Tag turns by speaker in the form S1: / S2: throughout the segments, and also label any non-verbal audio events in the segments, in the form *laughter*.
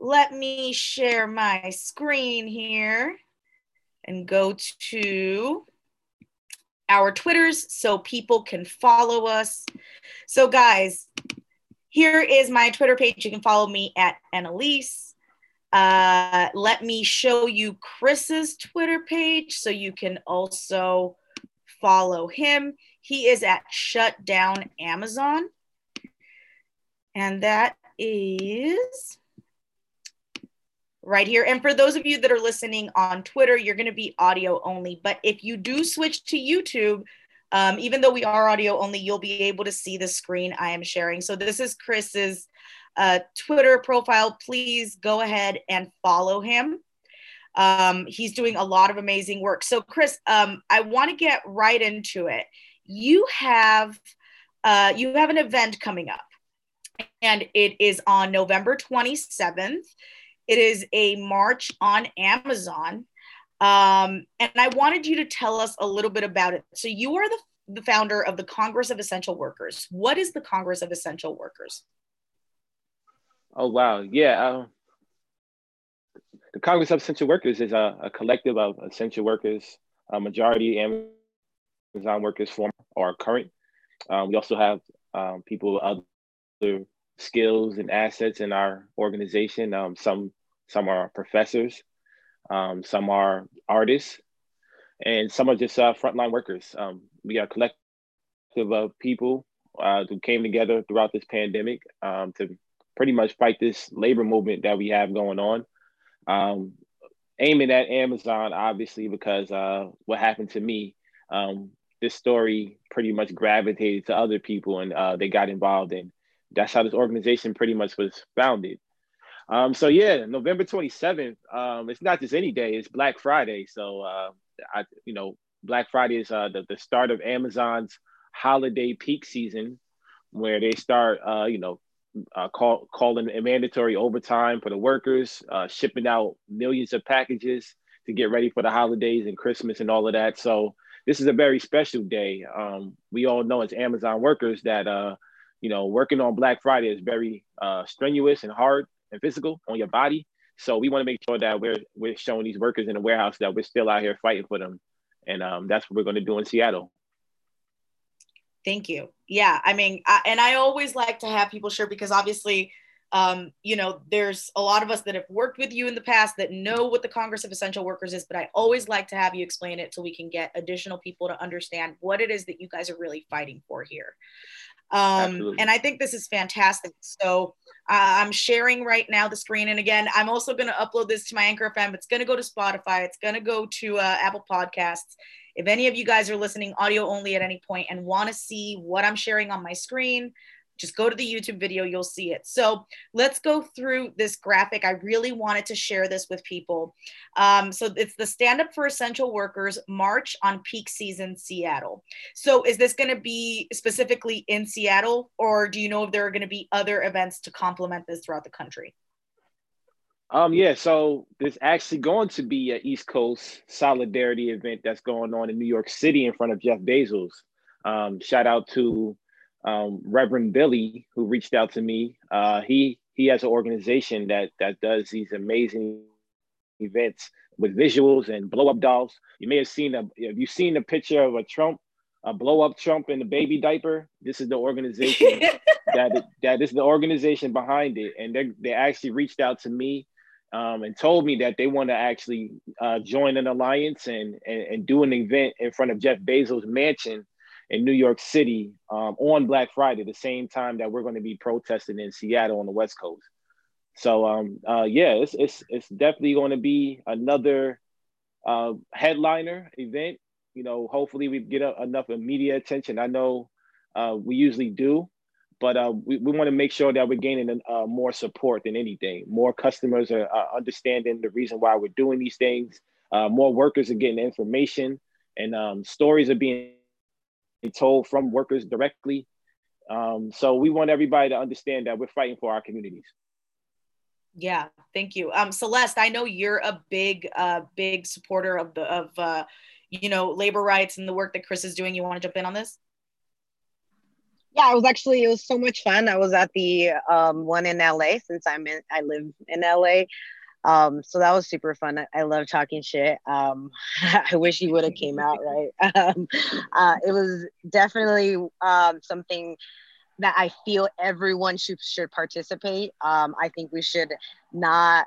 S1: let me share my screen here and go to our Twitters so people can follow us. So, guys, here is my Twitter page. You can follow me at Annalise. Uh, let me show you Chris's Twitter page so you can also follow him. He is at Shutdown Amazon. And that is right here. And for those of you that are listening on Twitter, you're going to be audio only. But if you do switch to YouTube, um, even though we are audio only, you'll be able to see the screen I am sharing. So this is Chris's uh, Twitter profile. Please go ahead and follow him. Um, he's doing a lot of amazing work. So, Chris, um, I want to get right into it. You have uh, you have an event coming up, and it is on November 27th. It is a march on Amazon. Um, and I wanted you to tell us a little bit about it. So, you are the, the founder of the Congress of Essential Workers. What is the Congress of Essential Workers?
S2: Oh, wow. Yeah. Uh, the Congress of Essential Workers is a, a collective of essential workers, a majority Amazon workers, former or current. Um, we also have um, people with other skills and assets in our organization. Um, some some are professors, um, some are artists, and some are just uh, frontline workers. Um, we are a collective of people uh, who came together throughout this pandemic um, to pretty much fight this labor movement that we have going on. Um, aiming at Amazon, obviously, because uh, what happened to me, um, this story pretty much gravitated to other people and uh, they got involved in. That's how this organization pretty much was founded. Um, so yeah, November 27th. Um, it's not just any day; it's Black Friday. So uh, I, you know, Black Friday is uh, the the start of Amazon's holiday peak season, where they start, uh, you know, uh, call, calling mandatory overtime for the workers, uh, shipping out millions of packages to get ready for the holidays and Christmas and all of that. So this is a very special day. Um, we all know as Amazon workers that uh, you know working on Black Friday is very uh, strenuous and hard and physical on your body. So we want to make sure that we're we're showing these workers in the warehouse that we're still out here fighting for them, and um, that's what we're going to do in Seattle.
S1: Thank you. Yeah, I mean, I, and I always like to have people share because obviously, um, you know, there's a lot of us that have worked with you in the past that know what the Congress of Essential Workers is, but I always like to have you explain it so we can get additional people to understand what it is that you guys are really fighting for here. Um, and I think this is fantastic. So uh, I'm sharing right now the screen. And again, I'm also going to upload this to my Anchor FM. It's going to go to Spotify. It's going to go to uh, Apple Podcasts. If any of you guys are listening audio only at any point and want to see what I'm sharing on my screen, just go to the YouTube video, you'll see it. So let's go through this graphic. I really wanted to share this with people. Um, so it's the Stand Up for Essential Workers March on Peak Season Seattle. So is this going to be specifically in Seattle, or do you know if there are going to be other events to complement this throughout the country?
S2: Um, yeah, so there's actually going to be an East Coast solidarity event that's going on in New York City in front of Jeff Bezos. Um, shout out to um, Reverend Billy, who reached out to me. Uh, he he has an organization that that does these amazing events with visuals and blow up dolls. You may have seen a have you seen a picture of a Trump, a blow up Trump in a baby diaper? This is the organization *laughs* that that is the organization behind it, and they they actually reached out to me. Um, and told me that they want to actually uh, join an alliance and, and, and do an event in front of Jeff Bezos' mansion in New York City um, on Black Friday, the same time that we're going to be protesting in Seattle on the West Coast. So um, uh, yeah, it's, it's it's definitely going to be another uh, headliner event. You know, hopefully we get a, enough media attention. I know uh, we usually do, but uh, we, we want to make sure that we're gaining uh, more support than anything. More customers are, understanding the reason why we're doing these things. Uh, more workers are getting information, and um, stories are being told from workers directly. Um, so we want everybody to understand that we're fighting for our communities.
S1: Yeah, thank you. Um, Celeste, I know you're a big, uh, big supporter of the of uh, you know labor rights and the work that Chris is doing. You want to jump in on this?
S3: Yeah, it was actually it was so much fun. I was at the um, one in LA since I'm in I live in LA. Um, so that was super fun. I, I love talking shit. Um, *laughs* I wish he would have came out right. *laughs* Um, uh, it was definitely um, something that I feel everyone should should participate. Um, I think we should not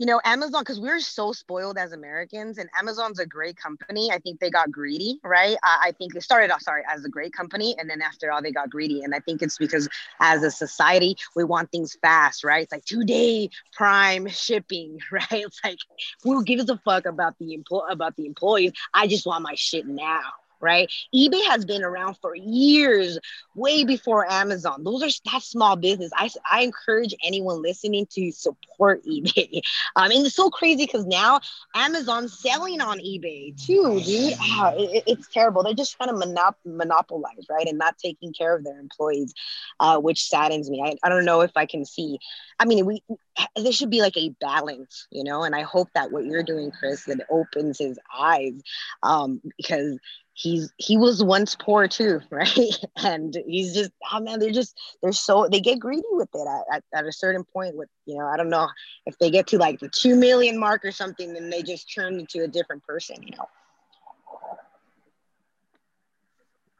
S3: you know, Amazon, because we're so spoiled as Americans, and Amazon's a great company. I think they got greedy, right? I, I, think they started off, sorry, as a great company, and then after all, they got greedy. And I think it's because as a society, we want things fast, right? It's like two day prime shipping, *laughs* right? It's like who gives a fuck about the employ about the employees? I just want my shit now, right? eBay has been around for years, way before Amazon. Those are that small business. I, I encourage anyone listening to support *laughs* eBay. I mean, it's so crazy because now Amazon's selling on eBay too, dude. Oh, it, it's terrible. They're just trying to monop- monopolize, right, and not taking care of their employees, uh, which saddens me. I, I don't know if I can see. I mean, we there should be like a balance, you know. And I hope that what you're doing, Chris, that opens his eyes, um, because he's he was once poor too *laughs* right? And he's just oh man they're just they're so they get greedy with it at, at, at, a certain point with you know i don't know if they get to like the 2 million mark or something then they just turn into a different person you know?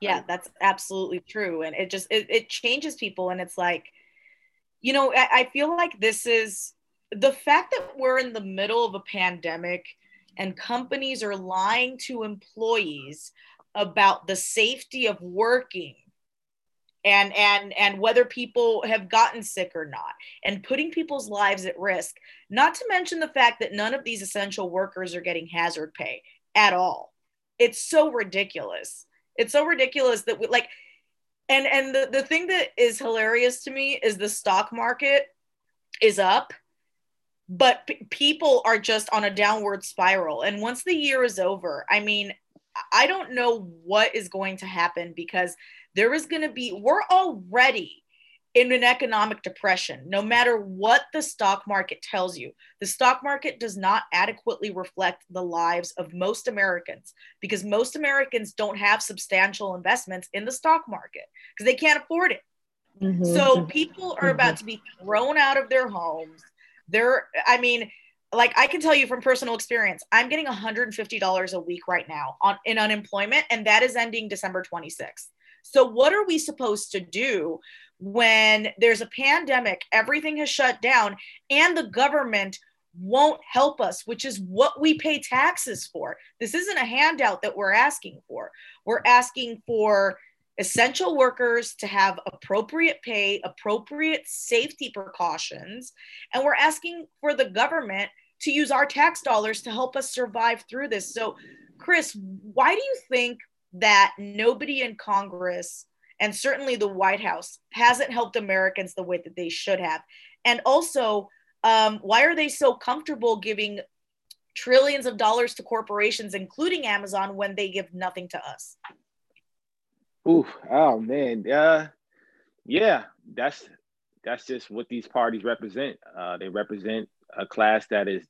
S1: Yeah that's absolutely true. And it just it, it changes people. And it's like you know I, I feel like this is the fact that we're in the middle of a pandemic and companies are lying to employees about the safety of working and and and whether people have gotten sick or not and putting people's lives at risk not to mention the fact that none of these essential workers are getting hazard pay at all. It's so ridiculous. It's so ridiculous that we like and and the, the thing that is hilarious to me is the stock market is up but p- people are just on a downward spiral and once the year is over i mean I don't know what is going to happen because there is going to be, we're already in an economic depression, no matter what the stock market tells you. The stock market does not adequately reflect the lives of most Americans because most Americans don't have substantial investments in the stock market because they can't afford it. Mm-hmm. So people are about to be thrown out of their homes. They're, I mean, like I can tell you from personal experience, I'm getting $150 a week right now on in unemployment, and that is ending December 26th. So, what are we supposed to do when there's a pandemic, everything has shut down, and the government won't help us, which is what we pay taxes for? This isn't a handout that we're asking for. We're asking for essential workers to have appropriate pay, appropriate safety precautions, and we're asking for the government to use our tax dollars to help us survive through this. So, Chris, why do you think that nobody in Congress and certainly the White House hasn't helped Americans the way that they should have? And also, um, why are they so comfortable giving trillions of dollars to corporations, including Amazon, when they give nothing to us?
S2: Oh man, uh, yeah, that's that's just what these parties represent. Uh, they represent a class that is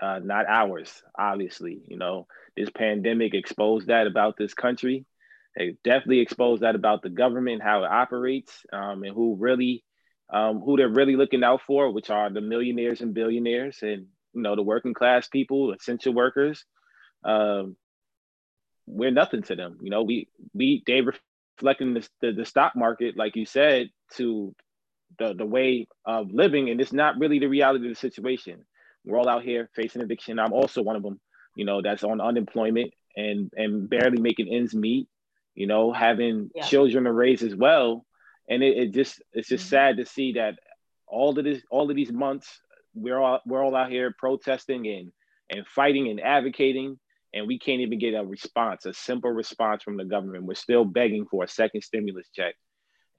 S2: uh, not ours, obviously. You know, this pandemic exposed that about this country. It definitely exposed that about the government, how it operates, um, and who really, um, who they're really looking out for, which are the millionaires and billionaires, and you know, the working class people, essential workers. Um, we're nothing to them. You know, we we they reflecting the, the, the stock market, like you said, to the, the way of living, and it's not really the reality of the situation. We're all out here facing eviction. I'm also one of them, you know, that's on unemployment and and barely making ends meet, you know, having yeah. children to raise as well. And it, it just it's just mm-hmm. sad to see that all of this all of these months we're all we're all out here protesting and and fighting and advocating and we can't even get a response, a simple response from the government. We're still begging for a second stimulus check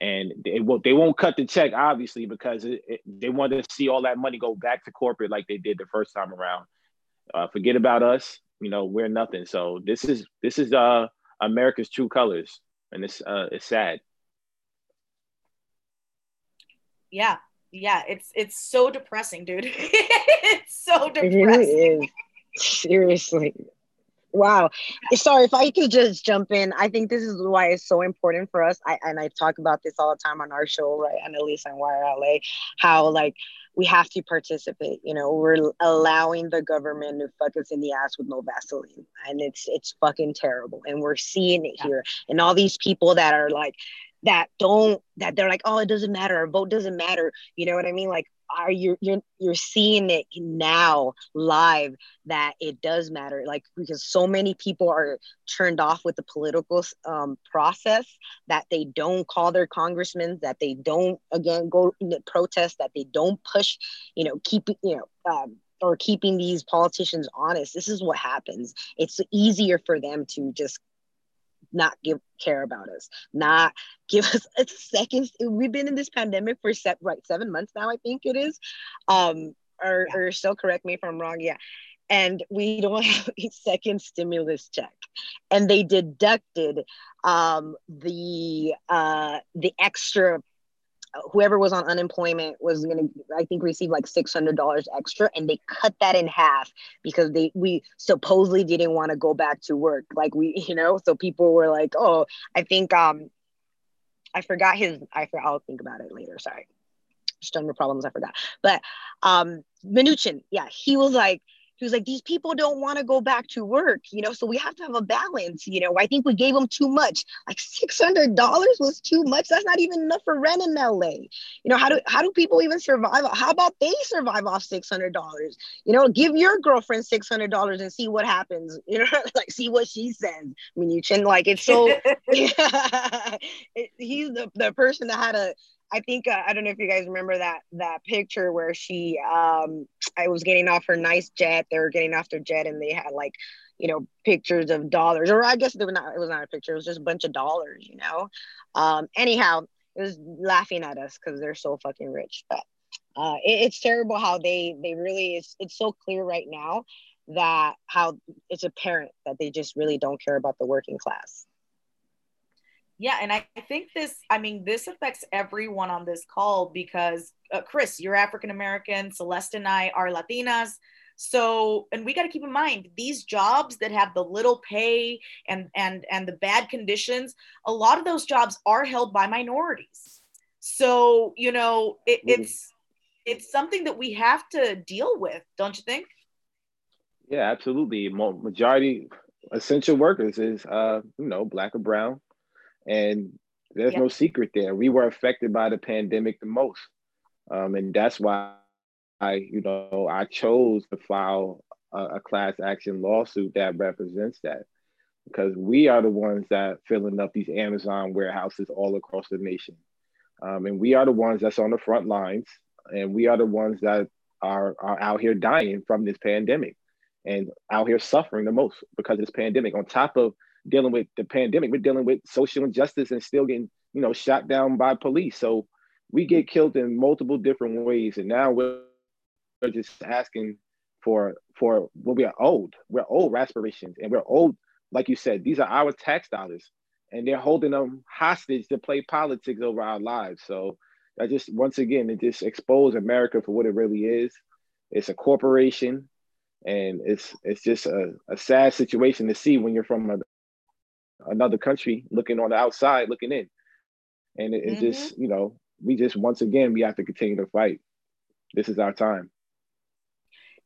S2: and they won't they won't cut the check obviously because it, it, they want to see all that money go back to corporate like they did the first time around. Uh, forget about us, you know, we're nothing. So this is this is uh America's true colors, and it's uh it's sad.
S1: Yeah, yeah, it's it's so depressing, dude. *laughs* it's so depressing. It really
S3: is. Seriously. Wow. Sorry if I could just jump in. I think this is why it's so important for us. I and I talk about this all the time on our show, right? On Elise and Wire LA, how like we have to participate. You know, we're allowing the government to fuck us in the ass with no Vaseline. And it's it's fucking terrible. And we're seeing it yeah. here. And all these people that are like that don't that they're like, oh, it doesn't matter, our vote doesn't matter. You know what I mean? Like are you you're you're seeing it now live that it does matter like because so many people are turned off with the political um, process that they don't call their congressmen that they don't again go in the protest that they don't push you know keep you know um, or keeping these politicians honest. This is what happens. It's easier for them to just not give care about us, not give us a second. We've been in this pandemic for set right seven months now, I think it is. Um, or, yeah. or still correct me if I'm wrong. Yeah. And we don't *laughs* have a second stimulus check. And they deducted um, the uh, the extra whoever was on unemployment was going to i think receive like $600 extra and they cut that in half because they we supposedly didn't want to go back to work. Like we *laughs* you know so people were like oh i think um i forgot his i forgot i'll think about it later sorry. Stronger problems i forgot. But um Mnuchin, yeah he was like he was like, these people don't want to go back to work, you know, so we have to have a balance. You know, I think we gave them too much. Like $600 was too much. That's not even enough for rent in LA. You know, how do how do people even survive? How about they survive off $600? You know, give your girlfriend $600 and see what happens. You know, *laughs* like see what she says. I mean, you can like it's so yeah. *laughs* *laughs* it, he's the, the person that had a I think uh, I don't know if you guys remember that that picture where she um I was getting off her nice jet. They were getting off their jet and they had like you know pictures of dollars or I guess not it was not a picture. It was just a bunch of dollars. You know. Um. Anyhow, it was laughing at us because they're so fucking rich. But uh, it, it's terrible how they they really it's it's so clear right now that how it's apparent that they just really don't care about the working class.
S1: Yeah, and I think this, I mean, this affects everyone on this call because, uh, Chris, you're African American, Celeste and I are Latinas. So, and we got to keep in mind these jobs that have the little pay and and and the bad conditions, a lot of those jobs are held by minorities. So, you know, it, mm-hmm. it's it's something that we have to deal with, don't you think?
S2: Yeah, absolutely. Majority essential workers is uh, you know, black or brown and there's yep. no secret there. We were affected by the pandemic the most. Um, and that's why I, you know, I chose to file a, a, class action lawsuit that represents that because we are the ones that filling up these Amazon warehouses all across the nation. Um, and we are the ones that's on the front lines and we are the ones that are, are out here dying from this pandemic and out here suffering the most because of this pandemic on top of dealing with the pandemic. We're dealing with social injustice and still getting, you know, shot down by police. So we get killed in multiple different ways. And now we're just asking for for what we are owed. We're owed aspirations and we're owed, like you said, these are our tax dollars. And they're holding them hostage to play politics over our lives. So I just once again, it just exposed America for what it really is. It's a corporation and it's it's just a, a sad situation to see when you're from a, another country looking on the outside, looking in. And it, mm-hmm. just, you know, we just once again we have to continue to fight. This is our time.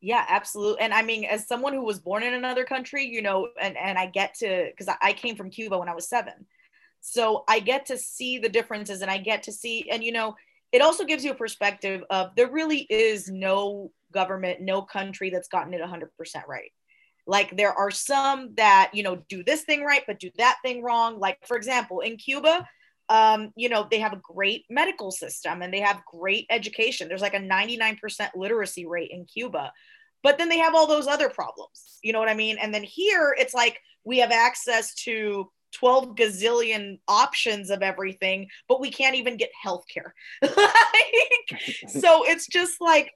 S1: Yeah, absolutely. And I mean, as someone who was born in another country, you know, and and I get to because I came from Cuba when I was seven, so I get to see the differences, and I get to see, and you know, it also gives you a perspective of there really is no government, no country that's gotten it 100% right. Like there are some that, you know, do this thing right, but do that thing wrong. Like, for example, in Cuba, um, you know, they have a great medical system and they have great education. There's like a 99% literacy rate in Cuba. But then they have all those other problems. You know what I mean? And then here it's like we have access to 12 gazillion options of everything, but we can't even get healthcare. *laughs* like, *laughs* so it's just like,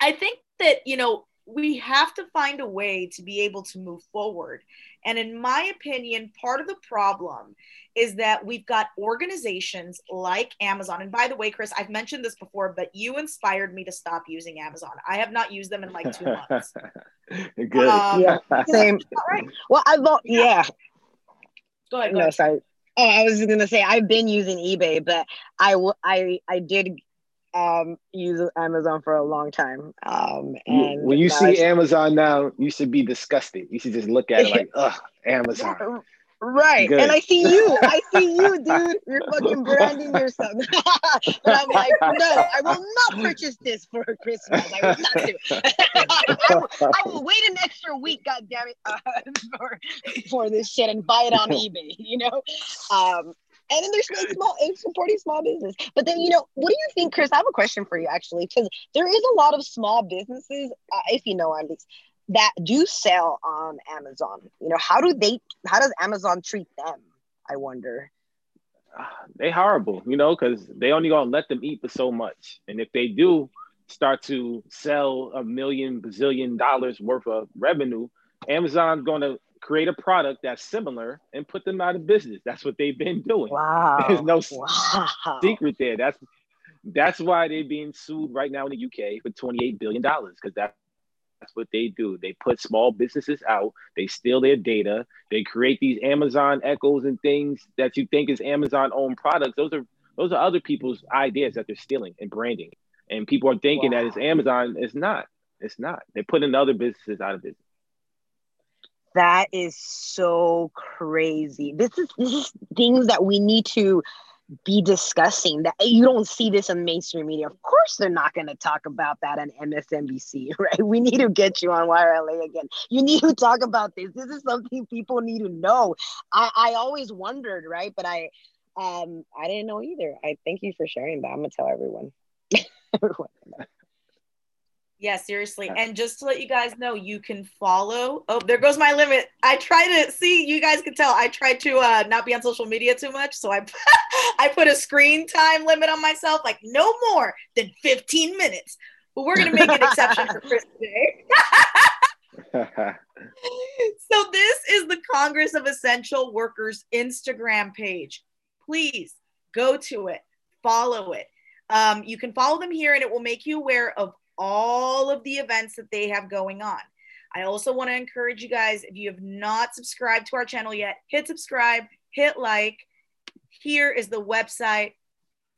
S1: I think that, you know, we have to find a way to be able to move forward. And in my opinion, part of the problem is that we've got organizations like Amazon. And by the way, Chris, I've mentioned this before, but you inspired me to stop using Amazon. I have not used them in like two months. *laughs*
S2: Good.
S1: Um,
S3: Yeah, *laughs* same.
S1: right.
S3: Well, I vote. Yeah.
S1: Go ahead. Go
S3: No,
S1: ahead.
S3: sorry. Oh, I was gonna say I've been using eBay, but I w- I I did um use Amazon for a long time. Um, and
S2: when you see Amazon now, you should be disgusted. You should just look at it *laughs* like, ugh, Amazon.
S3: Right.
S2: Good.
S3: And I see you. I see *laughs* you, dude. You're fucking branding yourself. *laughs* but I'm like, no, I will not purchase this for Christmas. I will not do it. I, will, I will wait an extra week, God damn it, uh, for, for this shit and buy it on eBay, you know? Um, and then there's *laughs* small and supporting small business. But then, you know, what do you think, Chris? I have a question for you actually, because there is a lot of small businesses, uh, if you know at least, that do sell on Amazon. You know, how do they how does Amazon treat them? I wonder. *sighs*
S2: they horrible, you know, because they only gonna let them eat for so much. And if they do start to sell a million bazillion dollars worth of revenue, Amazon's gonna create a product that's similar and put them out of business. That's what they've been doing.
S3: Wow. *laughs*
S2: There's no
S3: wow.
S2: secret there. That's that's why they're being sued right now in the UK for 28 billion dollars because that, that's what they do. They put small businesses out. They steal their data. They create these Amazon echoes and things that you think is Amazon owned products. Those are those are other people's ideas that they're stealing and branding. And people are thinking that it's Amazon. It's not. It's not. They're putting other businesses out of business.
S3: That is so crazy. This is this is things that we need to be discussing that you don't see this in mainstream media. Of course, they're not going to talk about that on MSNBC, *laughs* right? We need to get you on YRLA again. You need to talk about this. This is something people need to know. I, I always wondered, right? But I um I didn't know either. I thank you for sharing that. I'm gonna tell everyone. *laughs* everyone.
S1: Yeah, seriously. And just to let you guys know, you can follow. Oh, there goes my limit. I try to see. You guys can tell. I try to uh, not be on social media too much, so I *laughs* I put a screen time limit on myself, like no more than 15 minutes. But we're gonna make an exception for Chris *laughs* today. *laughs* so this is the Congress of Essential Workers Instagram page. Please go to it, follow it. Um, you can follow them here, and it will make you aware of all of the events that they have going on. I also want to encourage you guys if you have not subscribed to our channel yet, hit subscribe, hit like. Here is the website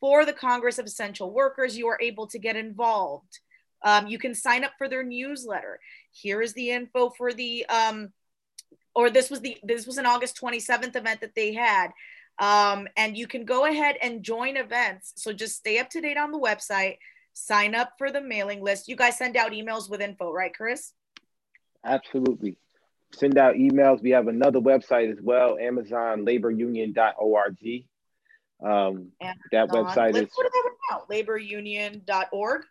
S1: for the Congress of Essential Workers. You are able to get involved. Um, you can sign up for their newsletter. Here is the info for the um, or this was the this was an August 27th event that they had. Um, and you can go ahead and join events. So just stay up to date on the website, sign up for the mailing list. You guys send out emails with info, right, Chris?
S2: Absolutely. Send out emails. We have another website as well, amazonlaborunion.org. Um, that
S1: Amazon-
S2: website
S1: let's
S2: is,
S1: put it over now, laborunion.org.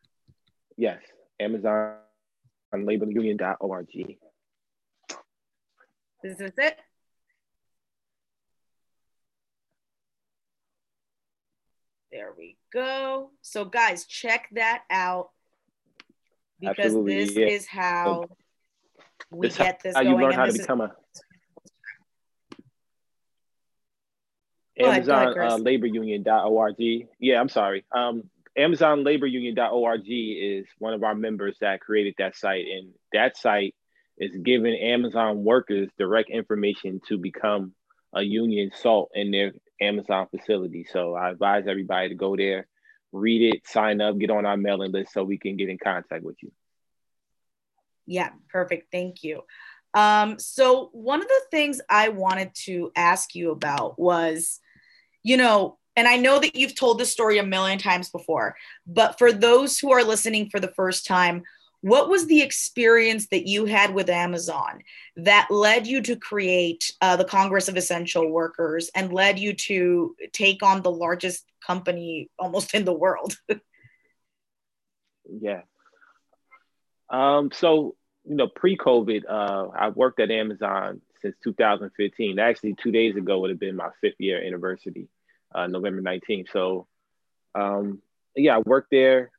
S2: yes, amazonlaborunion.org.
S1: Is this it? There we go. So, guys, check that out because
S2: Absolutely,
S1: this
S2: yeah.
S1: is how we
S2: This
S1: get this
S2: how
S1: going.
S2: you learn
S1: and
S2: how to become a
S1: Go ahead, go ahead,
S2: Amazon uh, laborunion.org. Yeah, I'm sorry. Um, Amazon laborunion.org is one of our members that created that site, and that site is giving Amazon workers direct information to become a union salt in their Amazon facility. So I advise everybody to go there, read it, sign up, get on our mailing list so we can get in contact with you.
S1: Yeah, perfect. Thank you. Um, so one of the things I wanted to ask you about was, you know, and I know that you've told this story a million times before, but for those who are listening for the first time, what was the experience that you had with Amazon that led you to create uh, the Congress of Essential Workers and led you to take on the largest company almost in the world? *laughs*
S2: Yeah. Um, so you know, pre-COVID, uh, I worked at Amazon since 2015. Actually, two days ago would have been my fifth year anniversary, uh, November 19th. So, um, yeah, I worked there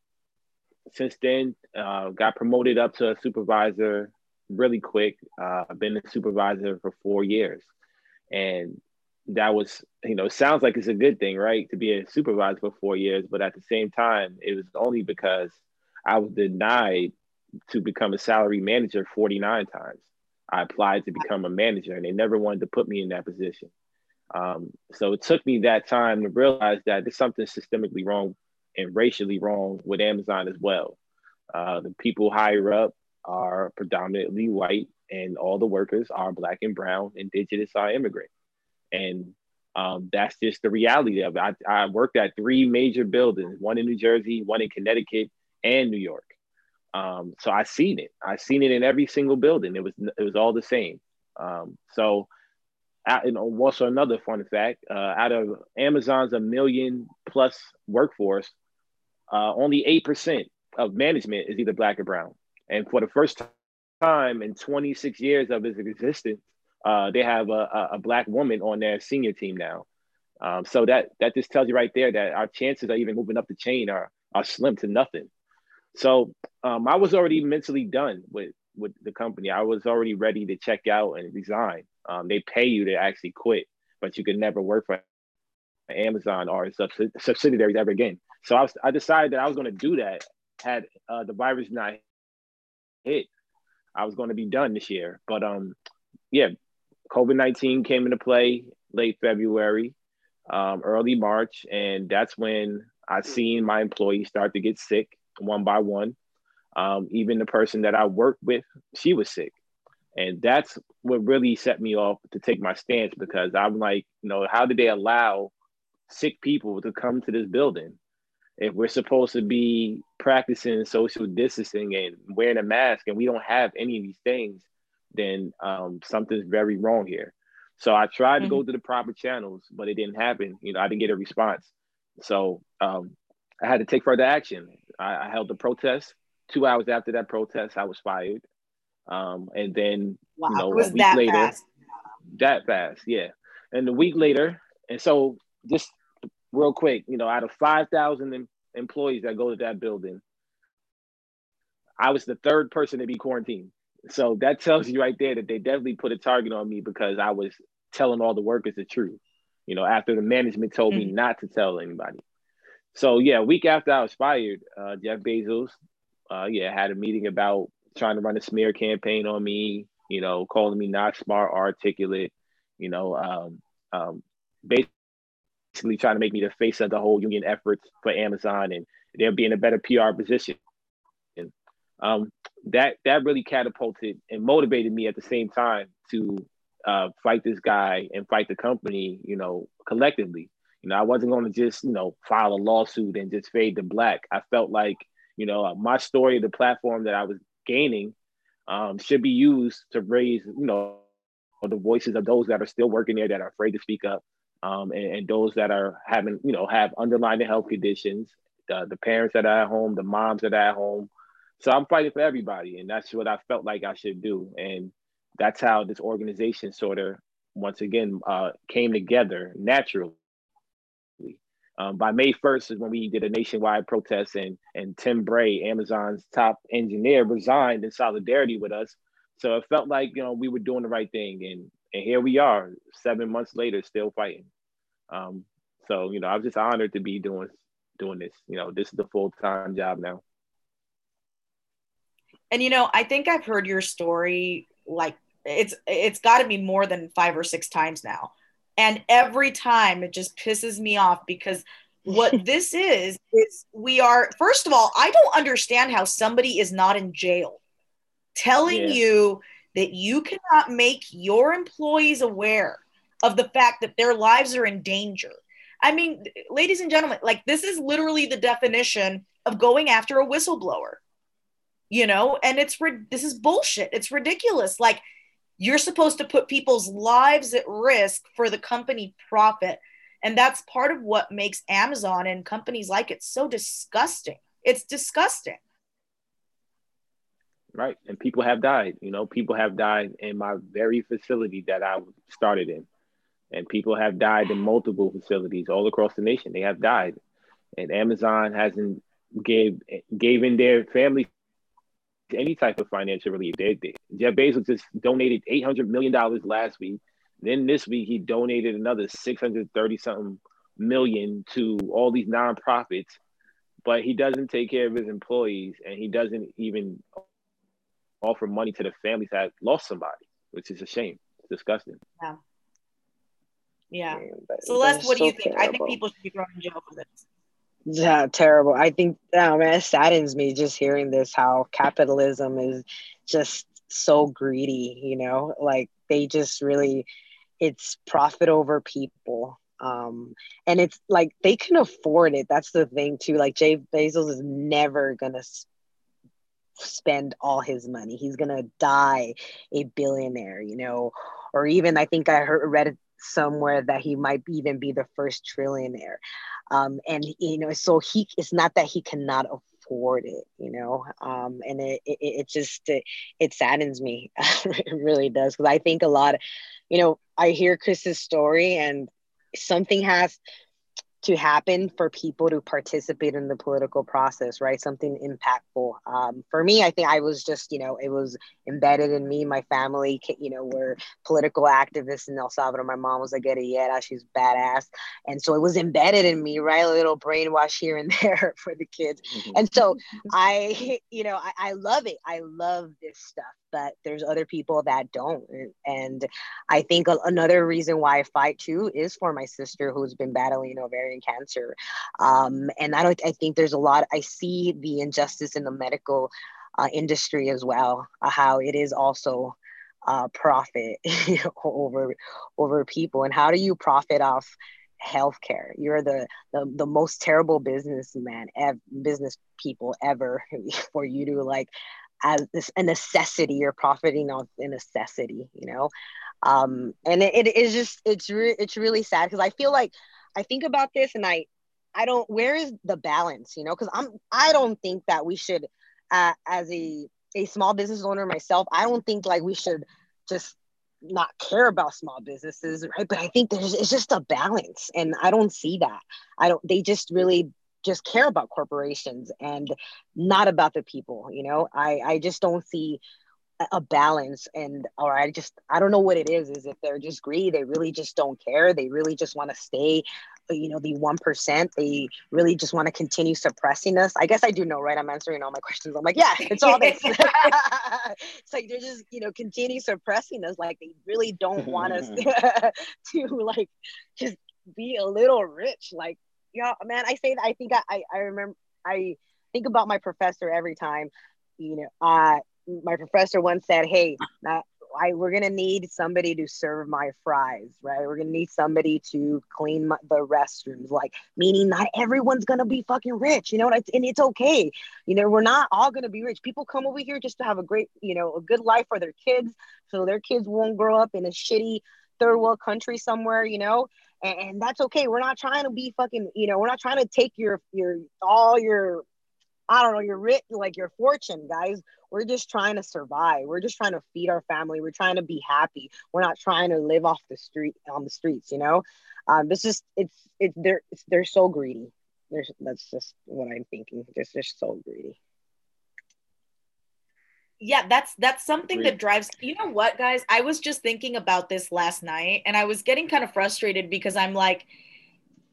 S2: since then. Uh, got promoted up to a supervisor really quick. Uh, I've been a supervisor for four years, and that was, you know, sounds like it's a good thing, right, to be a supervisor for four years. But at the same time, it was only because I was denied to become a salary manager 49 times. I applied to become a manager and they never wanted to put me in that position. Um, so it took me that time to realize that there's something systemically wrong and racially wrong with Amazon as well. Uh, the people higher up are predominantly white, and all the workers are black and brown, indigenous are immigrant. And um, that's just the reality of it. I, I worked at three major buildings, one in New Jersey, one in Connecticut, and New York. Um, so I seen it. I seen it in every single building. It was it was all the same. Um, so, know, also another fun fact: uh, out of Amazon's a million plus workforce, uh, only eight percent of management is either black or brown. And for the first time in 26 years of its existence, uh, they have a, a, black woman on their senior team now. Um, so that that just tells you right there that our chances of even moving up the chain are are slim to nothing. So um, I was already mentally done with with the company. I was already ready to check out and resign. Um, they pay you to actually quit, but you can never work for Amazon or subsidiaries ever again. So I, was, I decided that I was going to do that had uh, the virus not hit. I was going to be done this year, but um, yeah, COVID nineteen came into play late February, um, early March, and that's when I seen my employees start to get sick one by one. Um, even the person that I worked with, she was sick. And that's what really set me off to take my stance because I'm like, you know, how did they allow sick people to come to this building? If we're supposed to be practicing social distancing and wearing a mask and we don't have any of these things, then um, something's very wrong here. So I tried mm-hmm. to go mm-hmm. to the proper channels, but it didn't happen. You know, I didn't get a response. So um, I had to take further action. I, I held the protest. Two hours after that protest, I was fired. Um, and then, wow. you know, a week that later, fast. that fast, yeah. And a week later, and so just real quick, you know, out of 5,000 employees that go to that building, I was the third person to be quarantined. So that tells you right there that they definitely put a target on me because I was telling all the workers the truth. You know, after the management told mm-hmm. me not to tell anybody. So yeah, a week after I was fired, uh, Jeff Bezos, uh, yeah, had a meeting about trying to run a smear campaign on me. You know, calling me not smart, articulate. You know, um, um, basically trying to make me the face of the whole union efforts for Amazon, and they'll be in a better PR position. And um, that that really catapulted and motivated me at the same time to uh, fight this guy and fight the company. You know, collectively. You know, I wasn't going to just, you know, file a lawsuit and just fade to black. I felt like, you know, uh, my story, the platform that I was gaining, um, should be used to raise, you know, the voices of those that are still working there that are afraid to speak up, um, and, and, those that are having, you know, have underlying health conditions, the, the parents that are at home, the moms that are at home. So I'm fighting for everybody, and that's what I felt like I should do, and that's how this organization sort of once again uh, came together naturally um, by May 1st is when we did a nationwide protest, and and Tim Bray, Amazon's top engineer, resigned in solidarity with us. So it felt like you know we were doing the right thing, and and here we are, seven months later, still fighting. Um, so you know, I'm just honored to be doing doing this. You know, this is the full time job now.
S1: And you know, I think I've heard your story like it's it's got to be more than five or six times now and every time it just pisses me off because what *laughs* this is, is we are, first of all, I don't understand how somebody is not in jail telling yeah. you that you cannot make your employees aware of the fact that their lives are in danger. I mean, ladies and gentlemen, like this is literally the definition of going after a whistleblower. You know, and it's this is bullshit. It's ridiculous. Like you're supposed to put people's lives at risk for the company profit. And that's part of what makes Amazon and companies like it so disgusting. It's disgusting.
S2: Right. And people have died. You know, people have died in my very facility that I started in. And people have died in multiple facilities all across the nation. They have died. And Amazon hasn't gave gave in their family any type of financial relief. They, they, Jeff Bezos just donated eight hundred million dollars last week. Then this week he donated another six hundred thirty something million to all these nonprofits, but he doesn't take care of his employees, and he doesn't even offer money to the families that lost somebody, which is a shame. It's disgusting.
S1: Yeah. Yeah. Celeste, what do you think? Terrible. I think people should be thrown in jail for this.
S3: Yeah, terrible. I think, oh man, it saddens me just hearing this how capitalism is just so greedy, you know, like they just really, it's profit over people. Um, and it's like they can afford it. That's the thing, too. Like, Jay Bezos is never gonna spend all his money. He's gonna die a billionaire, you know, or even I think I heard read somewhere that he might even be the first trillionaire. Um, and you know, so he it's not that he cannot afford it, you know, um, and it, it, it just it, it saddens me, *laughs* it really does, because I think a lot, of, you know, I hear Chris's story and something has to happen for people to participate in the political process, right? Something impactful. Um, for me, I think I was just, you know, it was embedded in me. My family, you know, were political activists in El Salvador. My mom was a guerrillera. She's badass. And so it was embedded in me, right? A little brainwash here and *laughs* there for the kids. Mm-hmm. And so *laughs* I, *laughs* you know, I, I love it. I love this stuff but there's other people that don't. And I think another reason why I fight too is for my sister who's been battling ovarian cancer. Um, and I don't, I think there's a lot, I see the injustice in the medical uh, industry as well, uh, how it is also uh, profit *laughs* over over people and how do you profit off healthcare you're the, the the most terrible businessman ev- business people ever *laughs* for you to like as this a necessity. You're profiting off a necessity you know? Um and it, it is just it's re- it's really sad because i feel like i think about this and i i don't where is the balance you know? Because i'm i don't think that we should uh, as a a small business owner myself i don't think like we should just not care about small businesses right? But i think there's it's just a balance and i don't see that. I don't they just really just care about corporations and not about the people you know? I i just don't see a balance and or i just i don't know what it is. Is if they're just greedy? They really just don't care. They really just want to stay uh, you know the 1% they really just want to continue suppressing us. I guess i do know right? I'm answering all my questions. I'm like yeah it's all this. *laughs* *laughs* It's like they're just you know continue suppressing us. Like they really don't want us *laughs* to like just be a little rich. Like yeah, man, I say that. I think I, I, remember. I think about my professor every time. You know, uh, my professor once said, "Hey, I, we're gonna need somebody to serve my fries, right? We're gonna need somebody to clean my, the restrooms, like meaning not everyone's gonna be fucking rich, you know, and it's okay. You know, we're not all gonna be rich. People come over here just to have a great, you know, a good life for their kids, so their kids won't grow up in a shitty third world country somewhere, you know and, that's okay. We're not trying to be fucking, you know, we're not trying to take your your all your I don't know, your rich like your fortune, guys. We're just trying to survive. We're just trying to feed our family. We're trying to be happy. We're not trying to live off the street on the streets, you know. Um, this is it's it's they're it's, they're so greedy. There's that's just what I'm thinking. They're just so greedy
S1: yeah that's that's something that drives you know what guys? I was just thinking about this last night and i was getting kind of frustrated because i'm like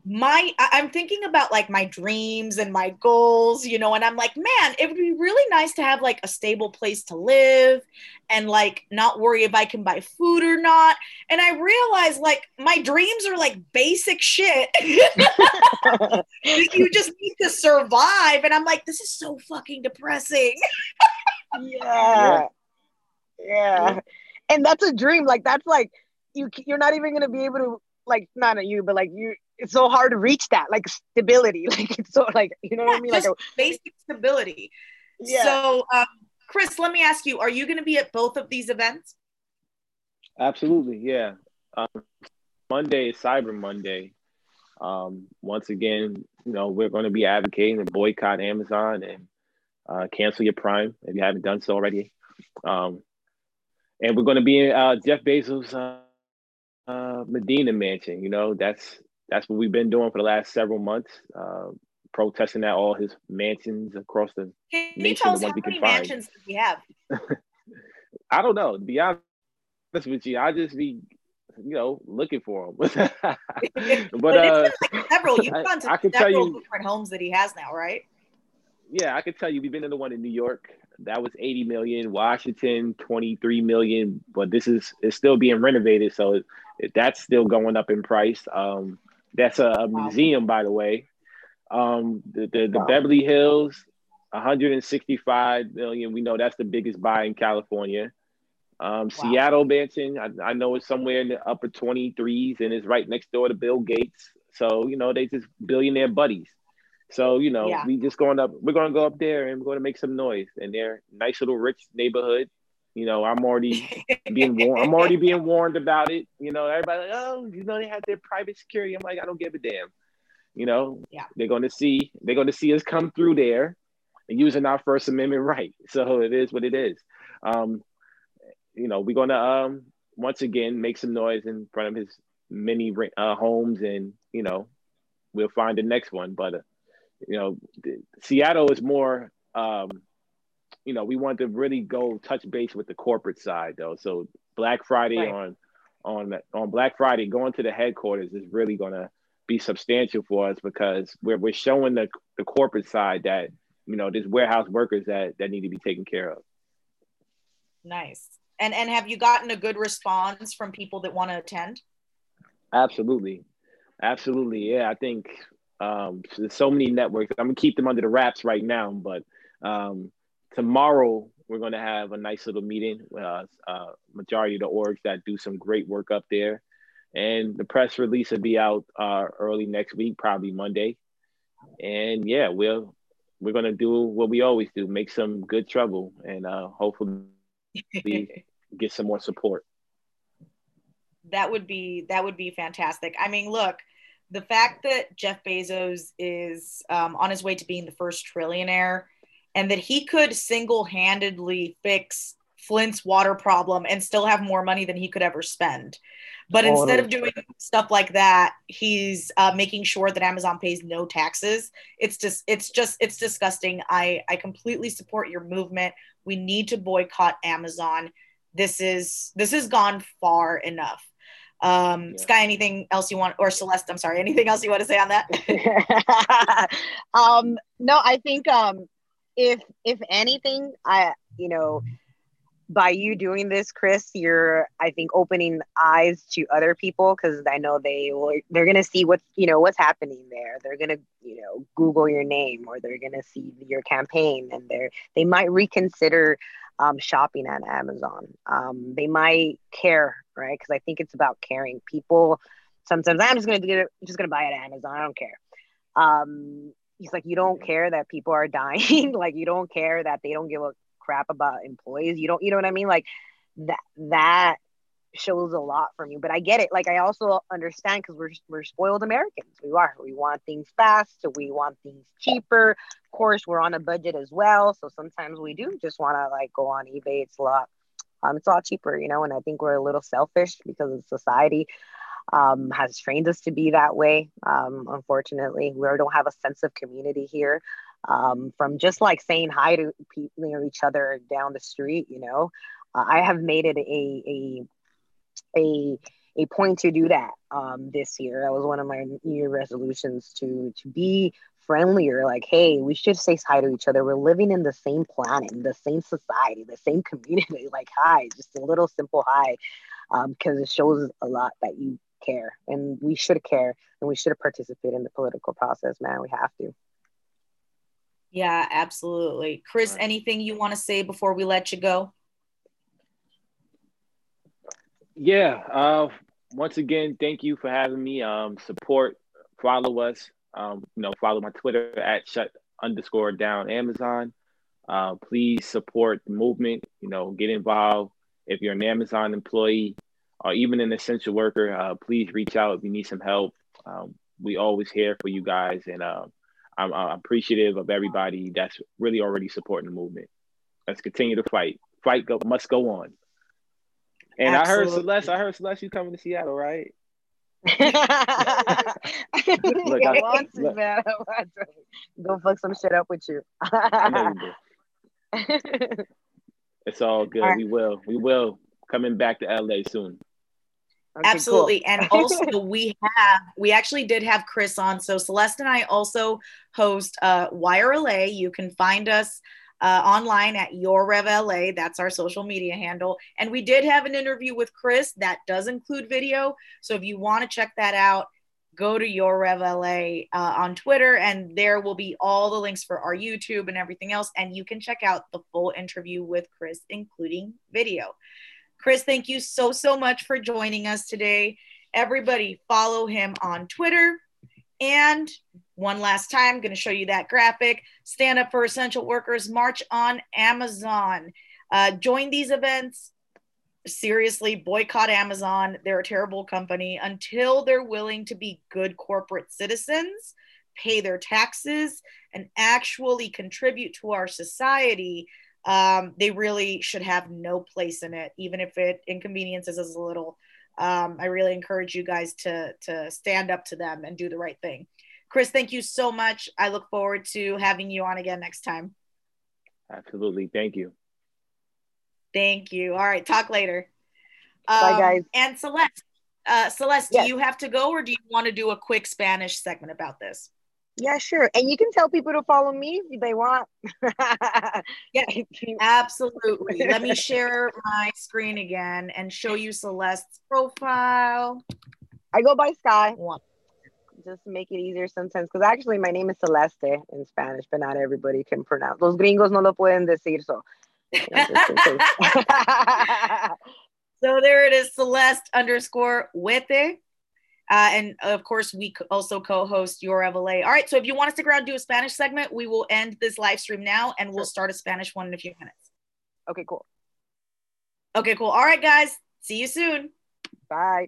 S1: my i'm thinking about like my dreams and my goals you know and i'm like man it would be really nice to have like a stable place to live and like not worry if i can buy food or not. And i realize like my dreams are like basic shit. *laughs* *laughs* You just need to survive and i'm like this is so fucking depressing *laughs*
S3: yeah. yeah. And that's a dream. Like that's like you you're not even gonna be able to like not you, but like you it's so hard to reach that, like stability. *laughs* Like it's so like you know yeah, what I mean? Like a,
S1: basic stability. Yeah. So um, Chris, let me ask you, are you gonna be at both of these events?
S2: Absolutely, yeah. Um, Monday is Cyber Monday. Um, once again, you know, we're going to be advocating to boycott Amazon and uh, cancel your Prime if you haven't done so already. Um, and we're going to be in uh, Jeff Bezos' uh, uh, Medina mansion. You know, that's that's what we've been doing for the last several months, uh, protesting at all his mansions across the
S1: can nation. You tell us how many mansions he have? *laughs*
S2: I don't know. To be honest with you, I just be you know, looking for him. *laughs* but, *laughs* but uh,
S1: like several. You've gone to I, I several different homes that he has now, right?
S2: Yeah, I could tell you we've been in the one in New York. That was 80 million. Washington, 23 million. But this is it's still being renovated, so it, it, that's still going up in price. Um, that's a, a museum, by the way. Um, the the, the wow. Beverly Hills, 165 million. We know that's the biggest buy in California. Um, wow. Seattle mansion, I, I, know it's somewhere in the upper 23s and it's right next door to Bill Gates. So, you know, they just billionaire buddies. So, you know, yeah. we just going up, we're going to go up there and we're going to make some noise. And they're nice little rich neighborhood. You know, I'm already being warned. I'm already *laughs* being warned about it. You know, everybody like, oh, you know, they have their private security. I'm like, I don't give a damn. You know,
S1: yeah.
S2: they're going to see, they're going to see us come through there and using our First Amendment right. *laughs* So it is what it is. Um, you know, we're going to um, once again make some noise in front of his many uh, homes, and you know, we'll find the next one. But uh, you know, Seattle is more. Um, you know, we want to really go touch base with the corporate side though. So Black Friday right. on on on Black Friday, going to the headquarters is really going to be substantial for us because we're we're showing the the corporate side that you know there's warehouse workers that that need to be taken care of.
S1: Nice. And and have you gotten a good response from people that want to attend?
S2: Absolutely, absolutely. Yeah, I think um, there's so many networks. I'm gonna keep them under the wraps right now, but um, tomorrow we're gonna have a nice little meeting. Uh, uh, majority of the orgs that do some great work up there, and the press release will be out uh, early next week, probably Monday. And yeah, we'll we're gonna do what we always do: make some good trouble, and uh, hopefully *laughs* get some more support.
S1: That would be that would be fantastic. I mean, look, the fact that Jeff Bezos is um, on his way to being the first trillionaire, and that he could single-handedly fix Flint's water problem and still have more money than he could ever spend. But instead of doing stuff like that, he's uh, making sure that Amazon pays no taxes. It's just, it's just, it's disgusting. I, I completely support your movement. We need to boycott Amazon this is this has gone far enough. Um, yeah. Sky, anything else you want, or Celeste? I'm sorry, anything else you want to say on
S3: that? *laughs* um, no, I think um, if if anything, I you know, by you doing this, Chris, you're I think opening eyes to other people because I know they will they're gonna see what's you know what's happening there. They're gonna you know Google your name or they're gonna see your campaign and they're they might reconsider um, shopping at Amazon. Um, they might care, right? Because I think it's about caring. People sometimes I'm just gonna get it, just gonna buy it at Amazon. I don't care. Um, he's like, you don't care that people are *laughs* dying. like you don't care that they don't give a crap about employees. You don't, you know what I mean? Like that that shows a lot from you. But I get it. Like I also understand because we're we're spoiled Americans. We are. We want things fast. So we want things cheaper. Of course, we're on a budget as well. So sometimes we do just want to like go on eBay. It's a lot. Um, it's a lot cheaper, you know. And I think we're a little selfish because society um, has trained us to be that way. Um, unfortunately, we don't have a sense of community here. Um, from just like saying hi to people, know, each other down the street, you know, uh, I have made it a, a a a point to do that um, this year. That was one of my New Year resolutions to to be friendlier. Like, hey, we should say hi to each other. We're living in the same planet, the same society, the same *laughs* community. Like, hi, just a little simple hi, because um, it shows a lot that you care, and we should care, and we should participate in the political process. Man, we have to.
S1: Yeah, absolutely. Chris, anything you want to say before we let you go?
S2: Yeah uh, once again thank you for having me um, support follow us um, you know follow my twitter at shut underscore down amazon. Uh, please support the movement you know get involved. If you're an amazon employee or even an essential worker uh, please reach out if you need some help. Um, we always here for you guys and uh, I'm, I'm appreciative of everybody that's really already supporting the movement. Let's continue to fight. Fight go, must go on and Absolutely. I heard Celeste, I heard Celeste, you coming to Seattle, right? *laughs* look,
S3: I, want to, look. man. I want to. Go fuck some shit up with you. *laughs*
S2: it's all good. All right. We will. We will. Coming back to LA soon.
S1: Okay, Absolutely. Cool. and *laughs* also we have we actually did have Chris on. So Celeste and I also host uh Wire LA. You can find us uh, online at Your Rev LA. That's our social media handle. And we did have an interview with Chris that does include video. So if you want to check that out, go to Your Rev LA uh, on Twitter, and there will be all the links for our YouTube and everything else. And you can check out the full interview with Chris, including video. Chris, thank you so, so much for joining us today. Everybody, follow him on Twitter. And one last time, I'm going to show you that graphic. Stand up for essential workers, march on Amazon. Uh, join these events. Seriously, boycott Amazon. They're a terrible company until they're willing to be good corporate citizens, pay their taxes, and actually contribute to our society um, they really should have no place in it, even if it inconveniences us a little. Um, I really encourage you guys to to stand up to them and do the right thing. Chris, thank you so much. I look forward to having you on again next time.
S2: Absolutely. Thank you.
S1: Thank you. All right. Talk later.
S3: Bye, um, guys.
S1: And Celeste, uh, Celeste, yes. do you have to go or do you want to do a quick Spanish segment about this?
S3: Yeah, sure. And you can tell people to follow me if they want. *laughs*
S1: yeah, absolutely. Let me *laughs* share my screen again and show you Celeste's profile.
S3: I go by Sky. One. Just make it easier sometimes. Because actually, my name is Celeste in Spanish, but not everybody can pronounce. Los gringos no lo pueden decir. So, *laughs*
S1: so there it is Celeste underscore Huete. Uh, and of course, we also co-host Your LA. All right, so if you want to stick around do a Spanish segment, we will end this live stream now, and we'll start a Spanish one in a few minutes.
S3: Okay, cool.
S1: Okay, cool. All right, guys. See you soon.
S3: Bye.